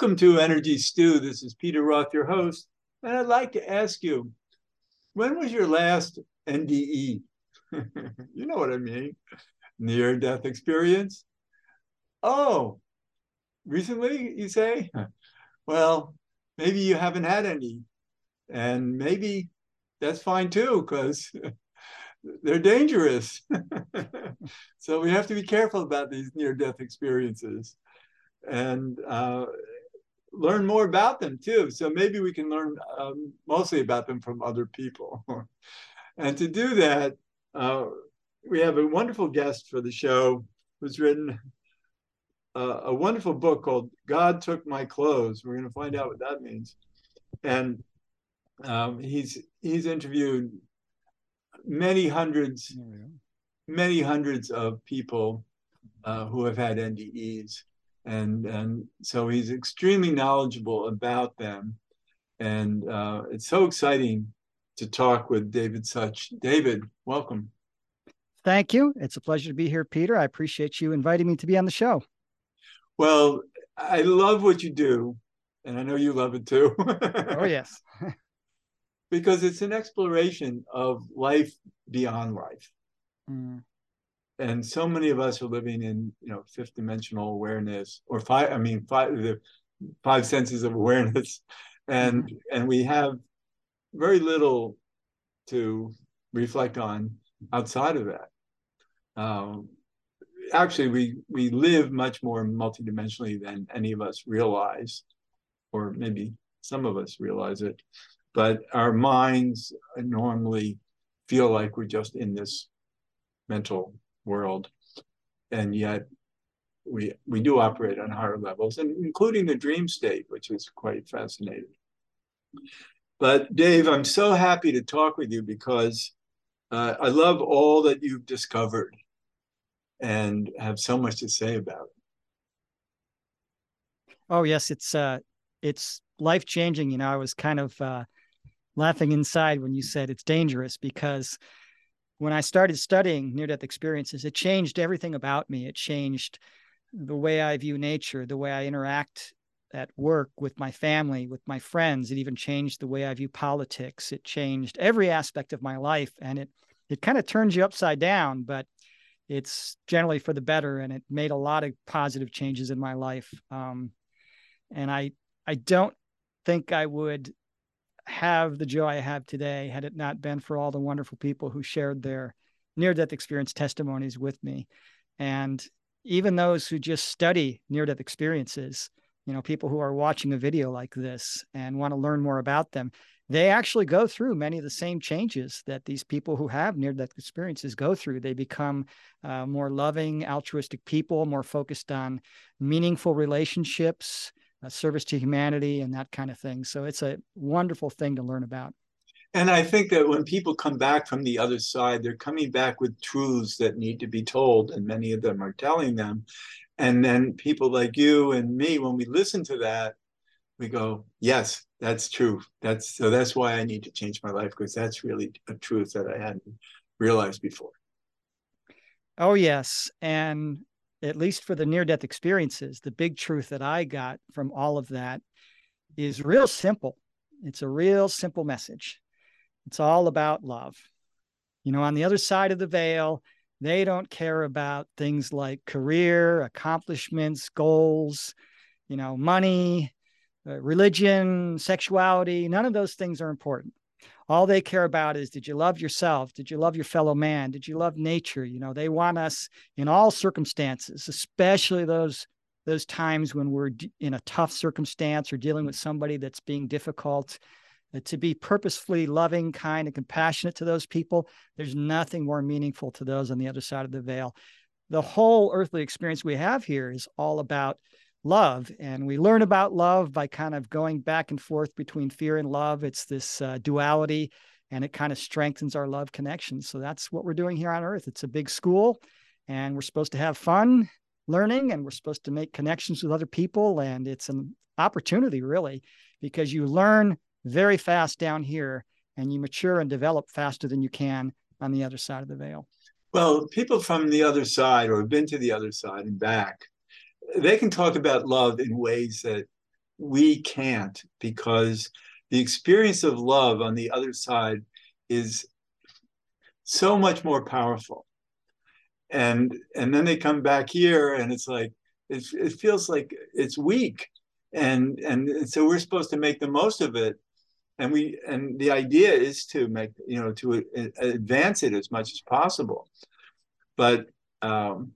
Welcome to Energy Stew. This is Peter Roth, your host. And I'd like to ask you, when was your last NDE? you know what I mean. Near death experience. Oh, recently, you say? Well, maybe you haven't had any. And maybe that's fine too, because they're dangerous. so we have to be careful about these near death experiences and uh, learn more about them too. So maybe we can learn um, mostly about them from other people. and to do that, uh, we have a wonderful guest for the show who's written uh, a wonderful book called God Took My Clothes. We're going to find out what that means. And um, he's he's interviewed many hundreds, many hundreds of people uh, who have had NDEs and and so he's extremely knowledgeable about them. And uh, it's so exciting to talk with david Suich. David welcome. Thank you. It's a pleasure to be here peter. I appreciate you inviting me to be on the show. Well i love what you do and i know you love it too. Oh yes. Because it's an exploration of life beyond life. Mm and so many of us are living in you know fifth dimensional awareness or five i mean five the five senses of awareness and mm-hmm. and we have very little to reflect on outside of that um, actually we we live much more multidimensionally than any of us realize or maybe some of us realize it but our minds normally feel like we're just in this mental world, and yet we we do operate on higher levels, and including the dream state, which is quite fascinating. But Dave, I'm so happy to talk with you because uh, I love all that you've discovered and have so much to say about it. Oh yes, it's uh, it's life changing. You know, I was kind of uh, laughing inside when you said it's dangerous because when I started studying near death experiences, it changed everything about me. It changed the way I view nature, the way I interact at work with my family, with my friends. It even changed the way I view politics. It changed every aspect of my life. And it it kind of turns you upside down, but it's generally for the better. And it made a lot of positive changes in my life. Um, and I I don't think I would have the joy I have today had it not been for all the wonderful people who shared their near death experience testimonies with me. And even those who just study near death experiences, you know, people who are watching a video like this and want to learn more about them, they actually go through many of the same changes that these people who have near death experiences go through. They become uh, more loving, altruistic people, more focused on meaningful relationships, uh, service to humanity and that kind of thing. So it's a wonderful thing to learn about. And I think that when people come back from the other side, they're coming back with truths that need to be told, and many of them are telling them. And then people like you and me, when we listen to that, we go, "Yes, that's true. That's so. That's why I need to change my life because that's really a truth that I hadn't realized before." Oh yes, and at least for the near death experiences, the big truth that I got from all of that is real simple. It's a real simple message. It's all about love. You know, on the other side of the veil, they don't care about things like career, accomplishments, goals, you know, money, uh, religion, sexuality. None of those things are important all they care about is did you love yourself? Did you love your fellow man? Did you love nature? You know they want us in all circumstances especially those those times when we're in a tough circumstance or dealing with somebody that's being difficult uh, to be purposefully loving kind and compassionate to those people there's nothing more meaningful to those on the other side of the veil. The whole earthly experience we have here is all about love. And we learn about love by kind of going back and forth between fear and love. It's this uh, duality and it kind of strengthens our love connection. So that's what we're doing here on earth. It's a big school and we're supposed to have fun learning and we're supposed to make connections with other people. And it's an opportunity, really, because you learn very fast down here and you mature and develop faster than you can on the other side of the veil. Well, people from the other side or have been to the other side and back they can talk about love in ways that we can't because the experience of love on the other side is so much more powerful. And and then they come back here and it's like it, it feels like it's weak. And and so we're supposed to make the most of it. And we and the idea is to make you know to advance it as much as possible. But um,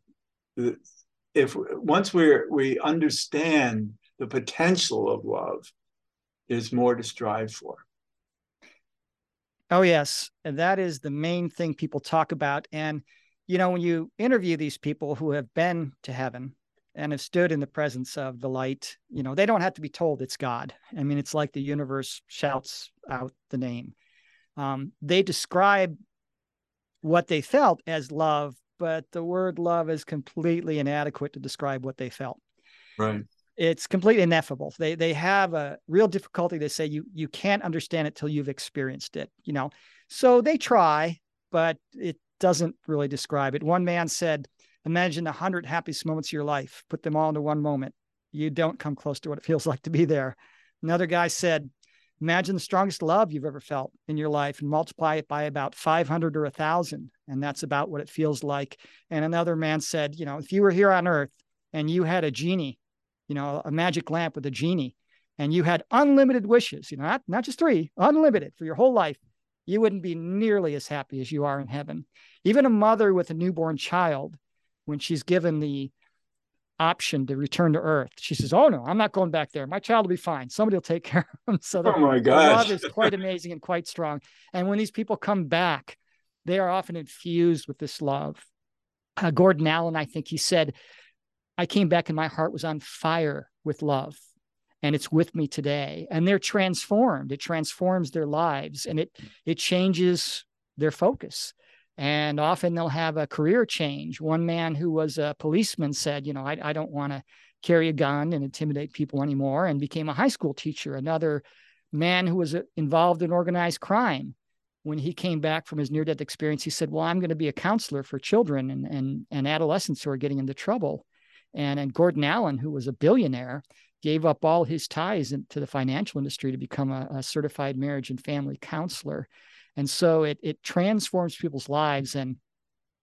if once we we understand the potential of love there's more to strive for oh yes and that is the main thing people talk about and you know when you interview these people who have been to heaven and have stood in the presence of the light, you know, they don't have to be told it's God. I mean, it's like the universe shouts out the name. Um, they describe what they felt as love, but the word love is completely inadequate to describe what they felt. Right. It's completely ineffable. They they have a real difficulty. They say you you can't understand it till you've experienced it. You know, so they try, but it doesn't really describe it. One man said, Imagine a hundred happiest moments of your life, put them all into one moment. You don't come close to what it feels like to be there. Another guy said, Imagine the strongest love you've ever felt in your life and multiply it by about 500 or 1,000. And that's about what it feels like. And another man said, You know, if you were here on earth and you had a genie, you know, a magic lamp with a genie, and you had unlimited wishes, you know, not, not just three, unlimited for your whole life, you wouldn't be nearly as happy as you are in heaven. Even a mother with a newborn child when she's given the option to return to earth. She says oh no i'm not going back there. My child will be fine. Somebody will take care of him so the, oh my gosh. love is quite amazing and quite strong. And when these people come back they are often infused with this love. Uh, gordon allen i think he said i came back and my heart was on fire with love and it's with me today. And they're transformed. It transforms their lives and it it changes their focus and often they'll have a career change. One man who was a policeman said, You know, I, I don't want to carry a gun and intimidate people anymore, and became a high school teacher. Another man who was uh, involved in organized crime. When he came back from his near death experience, he said, Well, I'm going to be a counselor for children and, and, and adolescents who are getting into trouble. And, and Gordon Allen, who was a billionaire, gave up all his ties to the financial industry to become a, a certified marriage and family counselor. And so it it transforms people's lives. And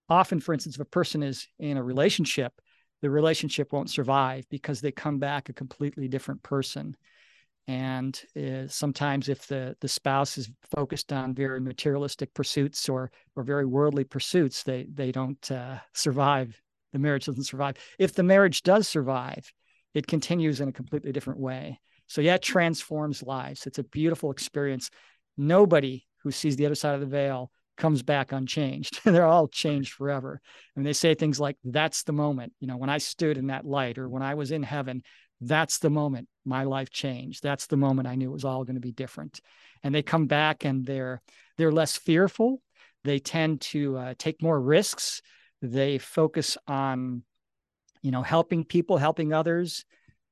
often, for instance, if a person is in a relationship, the relationship won't survive because they come back a completely different person. And uh, sometimes, if the the spouse is focused on very materialistic pursuits or or very worldly pursuits, they they don't uh, survive. The marriage doesn't survive. If the marriage does survive, it continues in a completely different way. So yeah, it transforms lives. It's a beautiful experience. Nobody who sees the other side of the veil comes back unchanged. They're all changed forever. And they say things like, that's the moment, you know, when I stood in that light or when I was in heaven, that's the moment my life changed. That's the moment I knew it was all going to be different. And they come back and they're they're less fearful. They tend to uh, take more risks. They focus on, you know, helping people, helping others,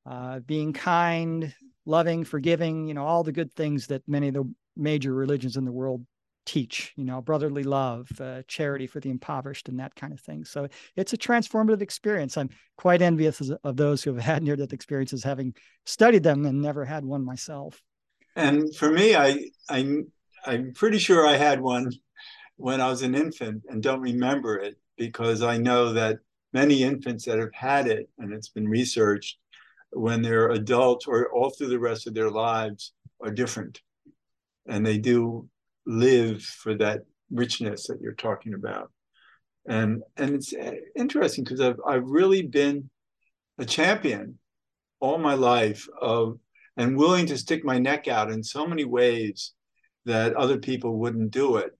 uh, being kind, loving, forgiving. You know, all the good things that many of the major religions in the world teach you know brotherly love uh, charity for the impoverished and that kind of thing. So it's a transformative experience. I'm quite envious of those who have had near death experiences having studied them and never had one myself. And for me i i i'm pretty sure i had one when i was an infant and don't remember it because i know that many infants that have had it and it's been researched when they're adults or all through the rest of their lives are different and they do live for that richness that you're talking about. And and it's interesting because I've I've really been a champion all my life of and willing to stick my neck out in so many ways that other people wouldn't do it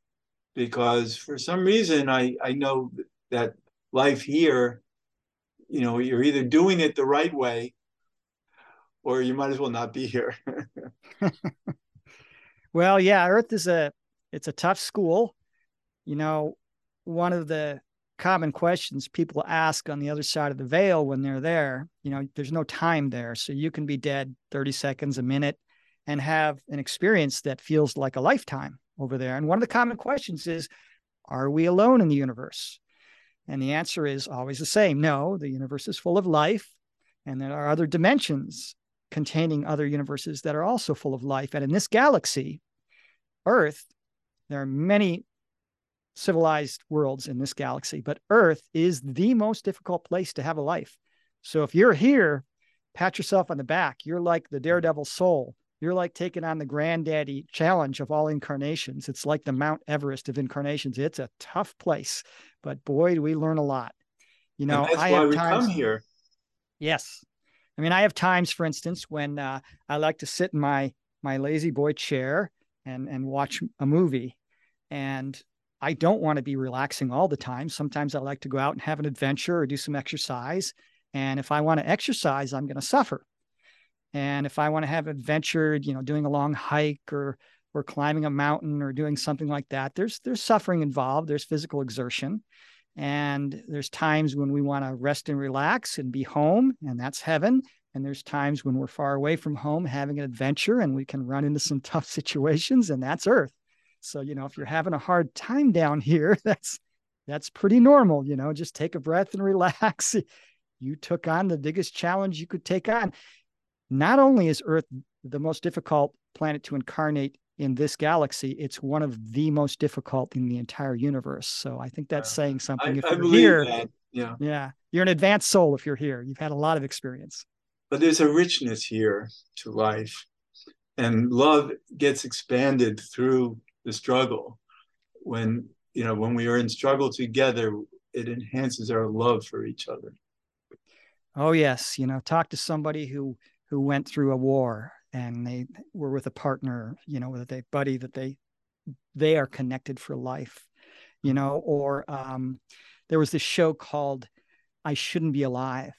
because for some reason I I know that life here you know you're either doing it the right way or you might as well not be here Well, yeah, Earth is a it's a tough school. You know, one of the common questions people ask on the other side of the veil when they're there, you know, there's no time there. So you can be dead 30 seconds, a minute, and have an experience that feels like a lifetime over there. And one of the common questions is, are we alone in the universe? And the answer is always the same. No, the universe is full of life and there are other dimensions containing other universes that are also full of life. And in this galaxy, Earth, there are many civilized worlds in this galaxy, but Earth is the most difficult place to have a life. So if you're here, pat yourself on the back. You're like the daredevil soul. You're like taking on the granddaddy challenge of all incarnations. It's like the Mount Everest of incarnations. It's a tough place, but boy, do we learn a lot. You know, and that's I why have we times, come here. Yes. I mean, I have times, for instance, when uh, I like to sit in my my lazy boy chair and and watch a movie, and I don't want to be relaxing all the time. Sometimes I like to go out and have an adventure or do some exercise. And if I want to exercise, I'm going to suffer. And if I want to have adventure, you know, doing a long hike or or climbing a mountain or doing something like that, there's there's suffering involved. There's physical exertion. And there's times when we want to rest and relax and be home, and that's heaven. And there's times when we're far away from home having an adventure and we can run into some tough situations, and that's earth. So, you know, if you're having a hard time down here, that's that's pretty normal, you know, just take a breath and relax. You took on the biggest challenge you could take on. Not only is Earth the most difficult planet to incarnate in this galaxy, it's one of the most difficult in the entire universe. So I think that's saying something. I, if I you're here, that. Yeah. yeah, you're an advanced soul if you're here. You've had a lot of experience. But there's a richness here to life. And love gets expanded through the struggle. When you know, when we are in struggle together, it enhances our love for each other. Oh yes, you know, talk to somebody who who went through a war and they were with a partner, you know, with a buddy that they they are connected for life, you know, or um, there was this show called I Shouldn't Be Alive.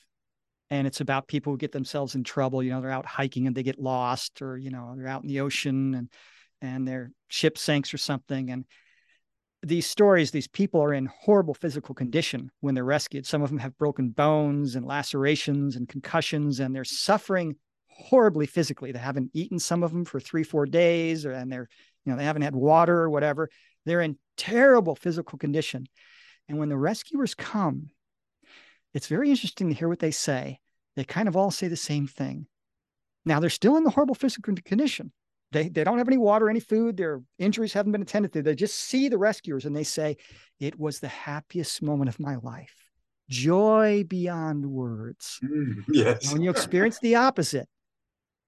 And it's about people who get themselves in trouble. You know, they're out hiking and they get lost, or you know, they're out in the ocean and and their ship sinks or something. And these stories, these people are in horrible physical condition when they're rescued. Some of them have broken bones and lacerations and concussions, and they're suffering horribly physically. They haven't eaten some of them for three, four days, or and they're, you know, they haven't had water or whatever. They're in terrible physical condition. And when the rescuers come, it's very interesting to hear what they say. They kind of all say the same thing. Now they're still in the horrible physical condition. They, they don't have any water, any food. Their injuries haven't been attended to. They just see the rescuers and they say, It was the happiest moment of my life. Joy beyond words. Mm, yes. And when you experience the opposite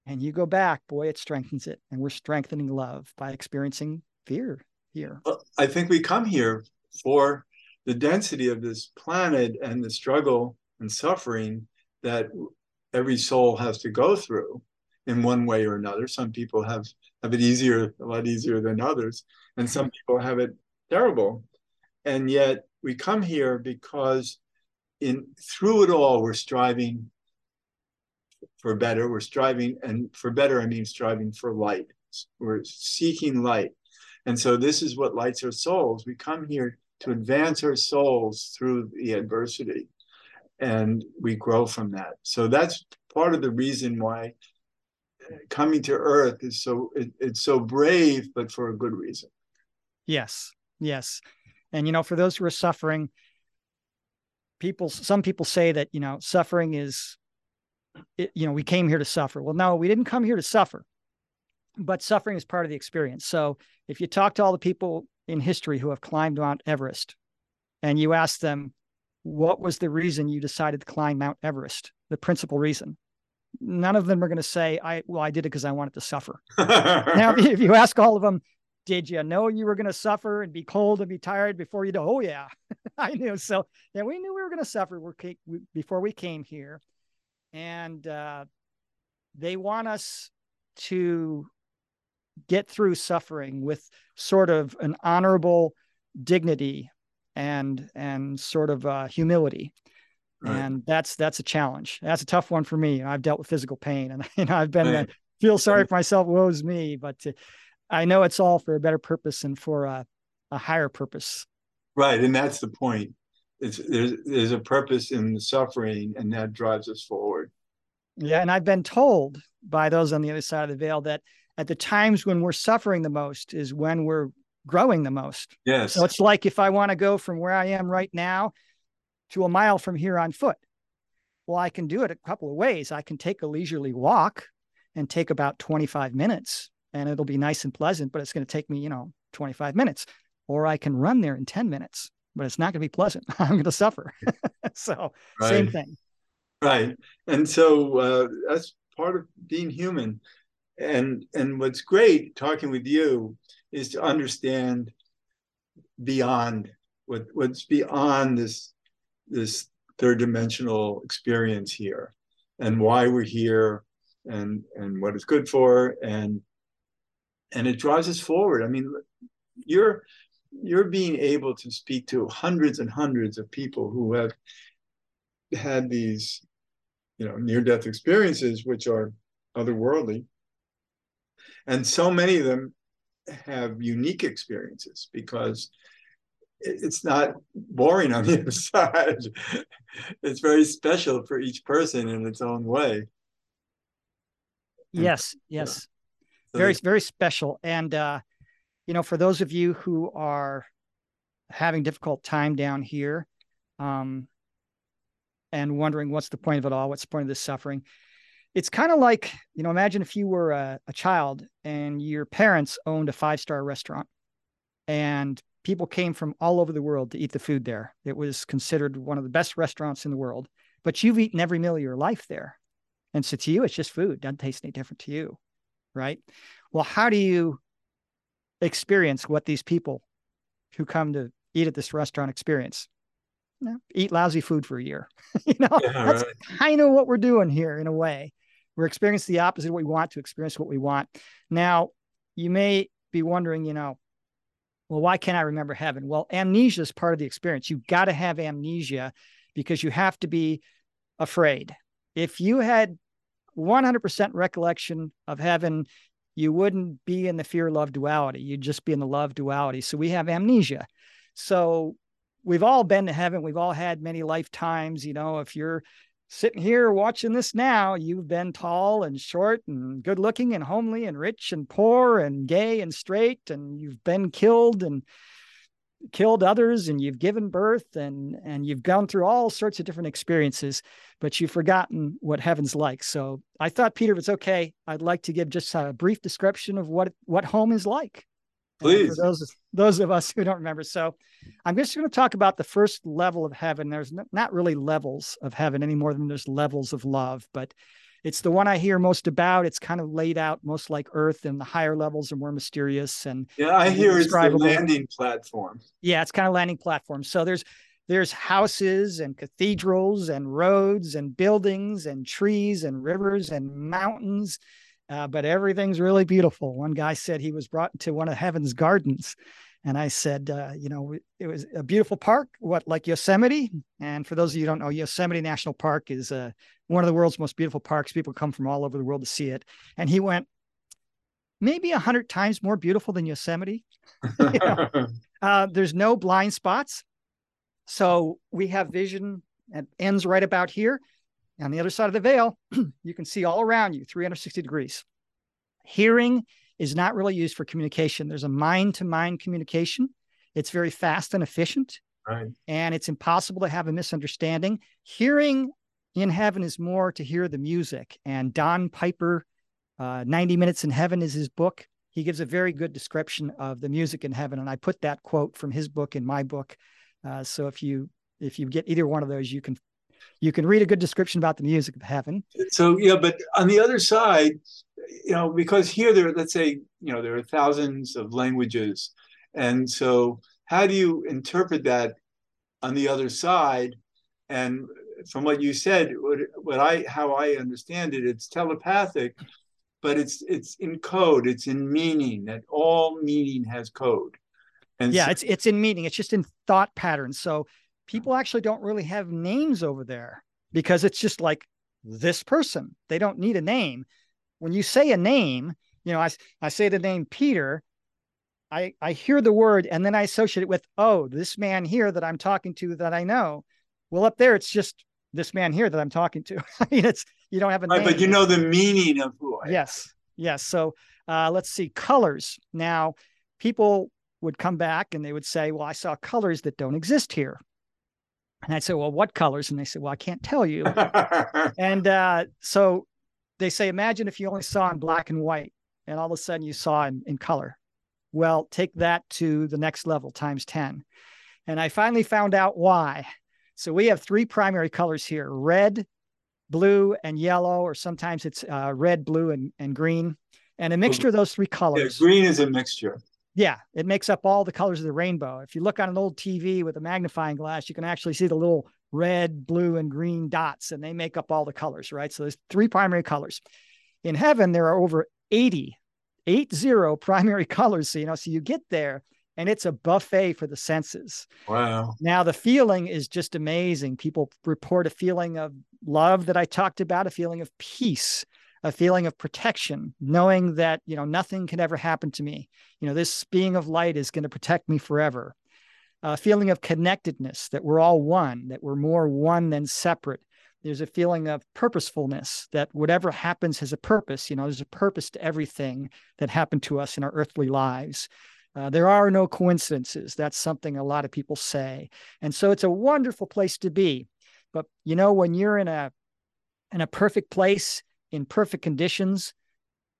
and you go back, boy, it strengthens it. And we're strengthening love by experiencing fear here. Well, I think we come here for the density of this planet and the struggle and suffering that every soul has to go through in one way or another. Some people have have it easier, a lot easier than others, and some people have it terrible. And yet we come here because in through it all we're striving for better. We're striving, and for better I mean striving for light. We're seeking light. And so this is what lights our souls. We come here to advance our souls through the adversity and we grow from that. So that's part of the reason why coming to earth is so it, it's so brave but for a good reason yes yes and you know for those who are suffering people some people say that you know suffering is it, you know we came here to suffer. Well no we didn't come here to suffer but suffering is part of the experience. So if you talk to all the people in history who have climbed mount everest and you ask them what was the reason you decided to climb mount everest? The principal reason. None of them are going to say, "I well, I did it because I wanted to suffer." now, if you ask all of them, "Did you know you were going to suffer and be cold and be tired before you do?" Oh yeah, I knew. So yeah, we knew we were going to suffer before we came here, and uh, they want us to get through suffering with sort of an honorable dignity and and sort of uh, humility Right. And that's that's a challenge. That's a tough one for me. I've dealt with physical pain, and you know I've been right. uh, feel sorry for myself. Woe's me, but uh, I know it's all for a better purpose and for a, a higher purpose. Right, and that's the point. It's there's there's a purpose in the suffering, and that drives us forward. Yeah, and I've been told by those on the other side of the veil that at the times when we're suffering the most is when we're growing the most. Yes. So it's like if I want to go from where I am right now to a mile from here on foot. Well, I can do it a couple of ways. I can take a leisurely walk and take about 25 minutes and it'll be nice and pleasant, but it's going to take me, you know, 25 minutes. Or I can run there in 10 minutes, but it's not going to be pleasant. I'm going to suffer. so, right. same thing. Right. And so uh, that's part of being human. And and what's great talking with you is to understand beyond what what's beyond this this third dimensional experience here and why we're here and and what it's good for and and it drives us forward i mean you're you're being able to speak to hundreds and hundreds of people who have had these you know near death experiences which are otherworldly and so many of them have unique experiences because it's not boring on the other side. It's very special for each person in its own way. Yes, yes. Yeah. very, very special. And uh, you know, for those of you who are having difficult time down here, um, and wondering what's the point of it all, what's the point of this suffering, it's kind of like you know imagine if you were a, a child and your parents owned a five star restaurant and people came from all over the world to eat the food there. It was considered one of the best restaurants in the world but you've eaten every meal of your life there. And so to you it's just food. Doesn't taste any different to you right? Well how do you experience what these people who come to eat at this restaurant experience eat lousy food for a year you know yeah, that's right. kind of what we're doing here in a way we're experiencing the opposite of what we want to experience what we want. Now, you may be wondering, you know, well, why can't I remember heaven? Well, amnesia is part of the experience. You've got to have amnesia because you have to be afraid. If you had 100% recollection of heaven, you wouldn't be in the fear love duality. You'd just be in the love duality. So we have amnesia. So we've all been to heaven. We've all had many lifetimes. You know, if you're sitting here watching this now, you've been tall and short and good looking and homely and rich and poor and gay and straight, and you've been killed and killed others and you've given birth and and you've gone through all sorts of different experiences but you've forgotten what heaven's like so i thought peter if it's okay i'd like to give just a brief description of what what home is like Please. for those those of us who don't remember. So I'm just going to talk about the first level of heaven. There's not really levels of heaven any more than there's levels of love, but it's the one I hear most about. It's kind of laid out most like Earth, and the higher levels are more mysterious and yeah. I hear it's the landing platform. Yeah, it's kind of landing platform. So there's there's houses and cathedrals and roads and buildings and trees and rivers and mountains uh, but everything's really beautiful. One guy said he was brought to one of heaven's gardens. And I said, uh, you know, it was a beautiful park, what like Yosemite. And for those of you who don't know, Yosemite National Park is uh, one of the world's most beautiful parks. People come from all over the world to see it. And he went, maybe a hundred times more beautiful than Yosemite. you know? uh, there's no blind spots, so we have vision that ends right about here. On the other side of the veil, you can see all around you 360 degrees. Hearing is not really used for communication. There's a mind to mind communication. It's very fast and efficient. Right. And it's impossible to have a misunderstanding. Hearing in heaven is more to hear the music. And Don Piper, uh, 90 Minutes in Heaven is his book. He gives a very good description of the music in heaven. And I put that quote from his book in my book. Uh, so if you if you get either one of those, you can you can read a good description about the music of heaven. So yeah, but on the other side, you know, because here there, let's say, you know, there are thousands of languages, and so how do you interpret that on the other side? And from what you said, what, what I how I understand it, it's telepathic, but it's it's in code, it's in meaning. That all meaning has code. And yeah, so, it's it's in meaning. It's just in thought patterns. So people actually don't really have names over there because it's just like this person. They don't need a name. When you say a name, you know, I, I say the name Peter, I, I hear the word and then I associate it with, oh, this man here that I'm talking to that I know. Well, up there, it's just this man here that I'm talking to. I mean, it's you don't have a right, name. But you know the meaning of who I Yes. Yes. So uh, let's see colors. Now, people would come back and they would say, well, I saw colors that don't exist here. And I'd say, well, what colors? And they said, well, I can't tell you. and uh, so they say, imagine if you only saw in black and white and all of a sudden you saw in, in color. Well, take that to the next level times 10. And I finally found out why. So we have three primary colors here red, blue, and yellow, or sometimes it's uh, red, blue, and, and green. And a mixture of those three colors. Yeah, green is a mixture. Yeah, it makes up all the colors of the rainbow. If you look on an old TV with a magnifying glass, you can actually see the little red, blue, and green dots, and they make up all the colors, right? So there's three primary colors. In heaven, there are over 80, eight zero primary colors. So, you know, so you get there and it's a buffet for the senses. Wow. Now the feeling is just amazing. People report a feeling of love that I talked about, a feeling of peace, a feeling of protection, knowing that, you know, nothing can ever happen to me. You know, this being of light is going to protect me forever. A feeling of connectedness, that we're all one, that we're more one than separate. There's a feeling of purposefulness that whatever happens has a purpose. You know, there's a purpose to everything that happened to us in our earthly lives. Uh, there are no coincidences. That's something a lot of people say. And so it's a wonderful place to be. But you know, when you're in a in a perfect place, in perfect conditions,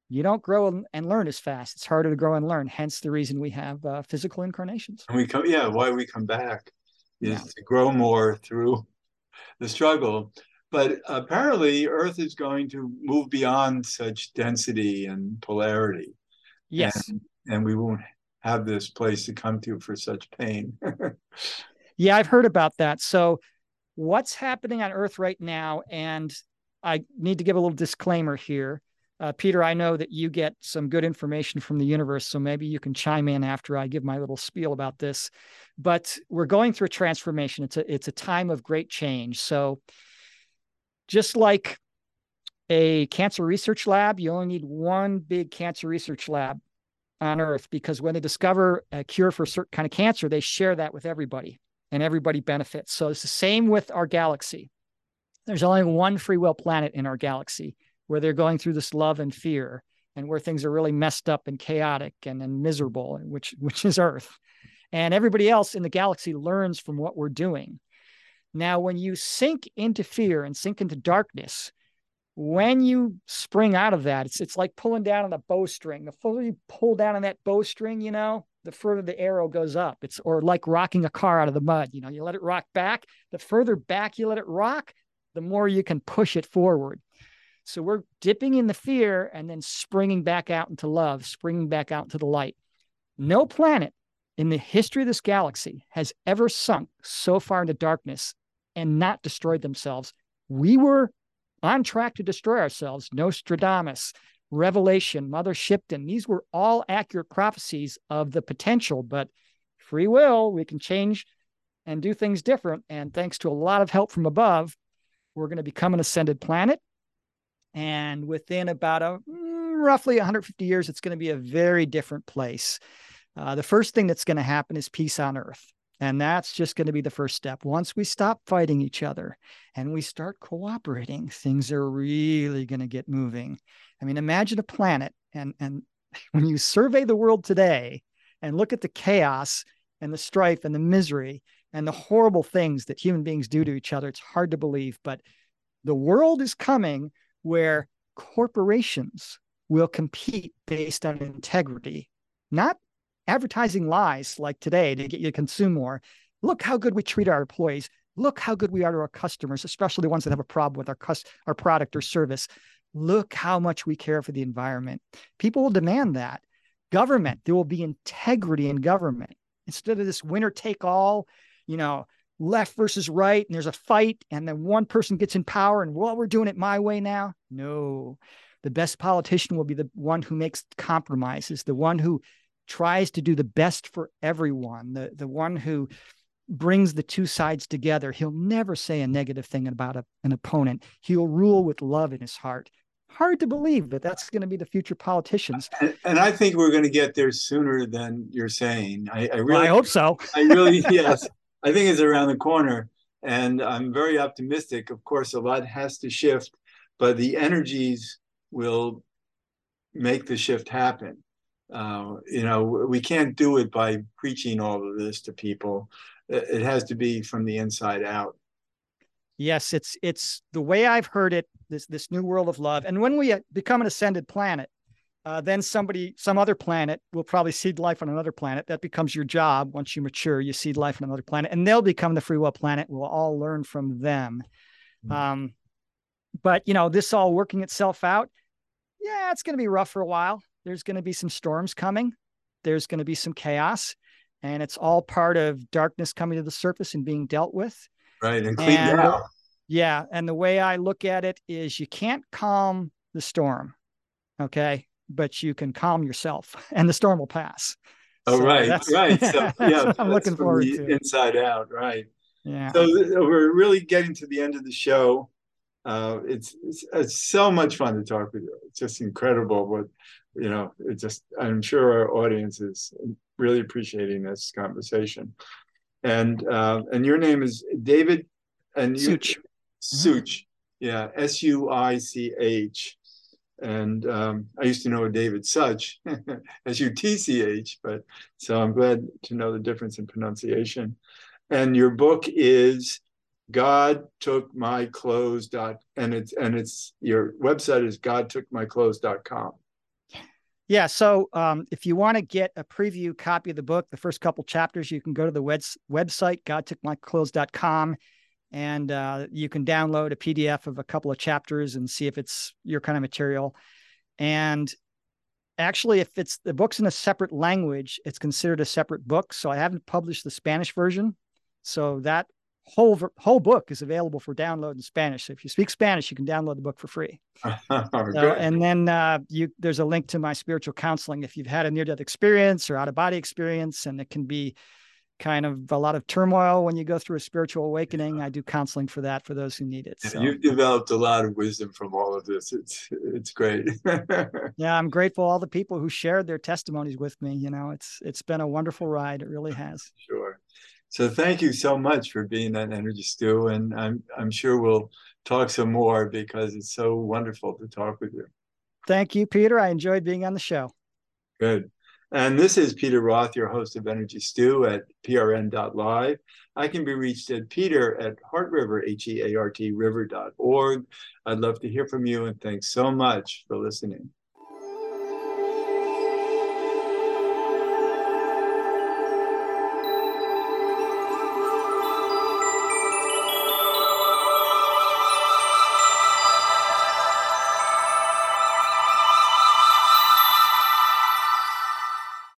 you don't grow and learn as fast. It's harder to grow and learn. Hence the reason we have uh, physical incarnations. And we come, yeah, why we come back is yeah. to grow more through the struggle. But apparently, Earth is going to move beyond such density and polarity. Yes. And, and we won't have this place to come to for such pain. yeah, I've heard about that. So, what's happening on Earth right now? And I need to give a little disclaimer here. Uh, Peter, I know that you get some good information from the universe, so maybe you can chime in after I give my little spiel about this. But we're going through a transformation. It's a it's a time of great change. So, just like a cancer research lab, you only need one big cancer research lab on Earth because when they discover a cure for a certain kind of cancer, they share that with everybody, and everybody benefits. So it's the same with our galaxy. There's only one free will planet in our galaxy where they're going through this love and fear and where things are really messed up and chaotic and, and miserable, which which is Earth. And everybody else in the galaxy learns from what we're doing. Now, when you sink into fear and sink into darkness, when you spring out of that, it's it's like pulling down on a bowstring. The further you pull down on that bowstring, you know, the further the arrow goes up. It's or like rocking a car out of the mud. You know, you let it rock back. The further back you let it rock, the more you can push it forward. So we're dipping in the fear and then springing back out into love, springing back out into the light. No planet in the history of this galaxy has ever sunk so far into darkness and not destroyed themselves. We were on track to destroy ourselves. Nostradamus, Revelation, Mother Shipton, these were all accurate prophecies of the potential, but free will, we can change and do things different. And thanks to a lot of help from above, we're going to become an ascended planet. And within about a roughly 150 years, it's going to be a very different place. Uh, the first thing that's going to happen is peace on earth. And that's just going to be the first step. Once we stop fighting each other and we start cooperating, things are really going to get moving. I mean, imagine a planet and and when you survey the world today and look at the chaos and the strife and the misery and the horrible things that human beings do to each other, it's hard to believe, but the world is coming where corporations will compete based on integrity, not advertising lies like today to get you to consume more. Look how good we treat our employees. Look how good we are to our customers, especially the ones that have a problem with our cus- our product or service. Look how much we care for the environment. People will demand that. Government, there will be integrity in government instead of this winner take all, you know, left versus right, and there's a fight, and then one person gets in power, and well, we're doing it my way now. No, the best politician will be the one who makes compromises, the one who tries to do the best for everyone, the, the one who brings the two sides together. He'll never say a negative thing about a, an opponent. He'll rule with love in his heart. Hard to believe, but that's going to be the future politicians. And, and I think we're going to get there sooner than you're saying. I, I really, well, I hope so. I really, yes, I think it's around the corner, and I'm very optimistic. Of course, a lot has to shift, but the energies will make the shift happen. Uh, you know, we can't do it by preaching all of this to people. It has to be from the inside out. Yes, it's it's the way I've heard it. This this new world of love, and when we uh, become an ascended planet, uh, then somebody, some other planet will probably seed life on another planet. That becomes your job. Once you mature, you seed life on another planet, and they'll become the free will planet. We'll all learn from them. Mm-hmm. Um, but you know, this all working itself out. Yeah, it's going to be rough for a while. There's going to be some storms coming. There's going to be some chaos, and it's all part of darkness coming to the surface and being dealt with. Right, and cleaned and, out. Yeah, and the way I look at it is, you can't calm the storm. Okay, but you can calm yourself and the storm will pass. Oh, so right, right. So, yeah, I'm looking forward to inside out, right? Yeah. So we're really getting to the end of the show. Uh, it's, it's, it's so much fun to talk with you. It's just incredible what you know. It just I'm sure our audience is really appreciating this conversation. And uh, and your name is David and Suich. Suich, yeah, S U I C H. And um, I used to know David Sutch, S U T C H, but so I'm glad to know the difference in pronunciation. And your book is God took my clothes dot and it's and it's your website is God took my godtookmyclothes.com. Yeah. So um, if you want to get a preview copy of the book, the first couple chapters, you can go to the web- website, godtookmyclothes.com and uh, you can download a PDF of a couple of chapters and see if it's your kind of material. And actually, if it's the book's in a separate language, it's considered a separate book. So I haven't published the Spanish version. So that whole whole book is available for download in Spanish. So if you speak Spanish, you can download the book for free. so, and then uh, you there's a link to my spiritual counseling if you've had a near death experience or out of body experience, and it can be kind of a lot of turmoil when you go through a spiritual awakening. I do counseling for that for those who need it. So. You've developed a lot of wisdom from all of this. It's it's great. yeah, I'm grateful all the people who shared their testimonies with me. You know, it's it's been a wonderful ride. It really has. Sure. So thank you so much for being on Energy Stew, and I'm I'm sure we'll talk some more because it's so wonderful to talk with you. Thank you, Peter. I enjoyed being on the show. Good. And this is Peter Roth, your host of Energy Stew at prn.live. I can be reached at peter at heartriver, H-E-A-R-T river.org. I'd love to hear from you and thanks so much for listening.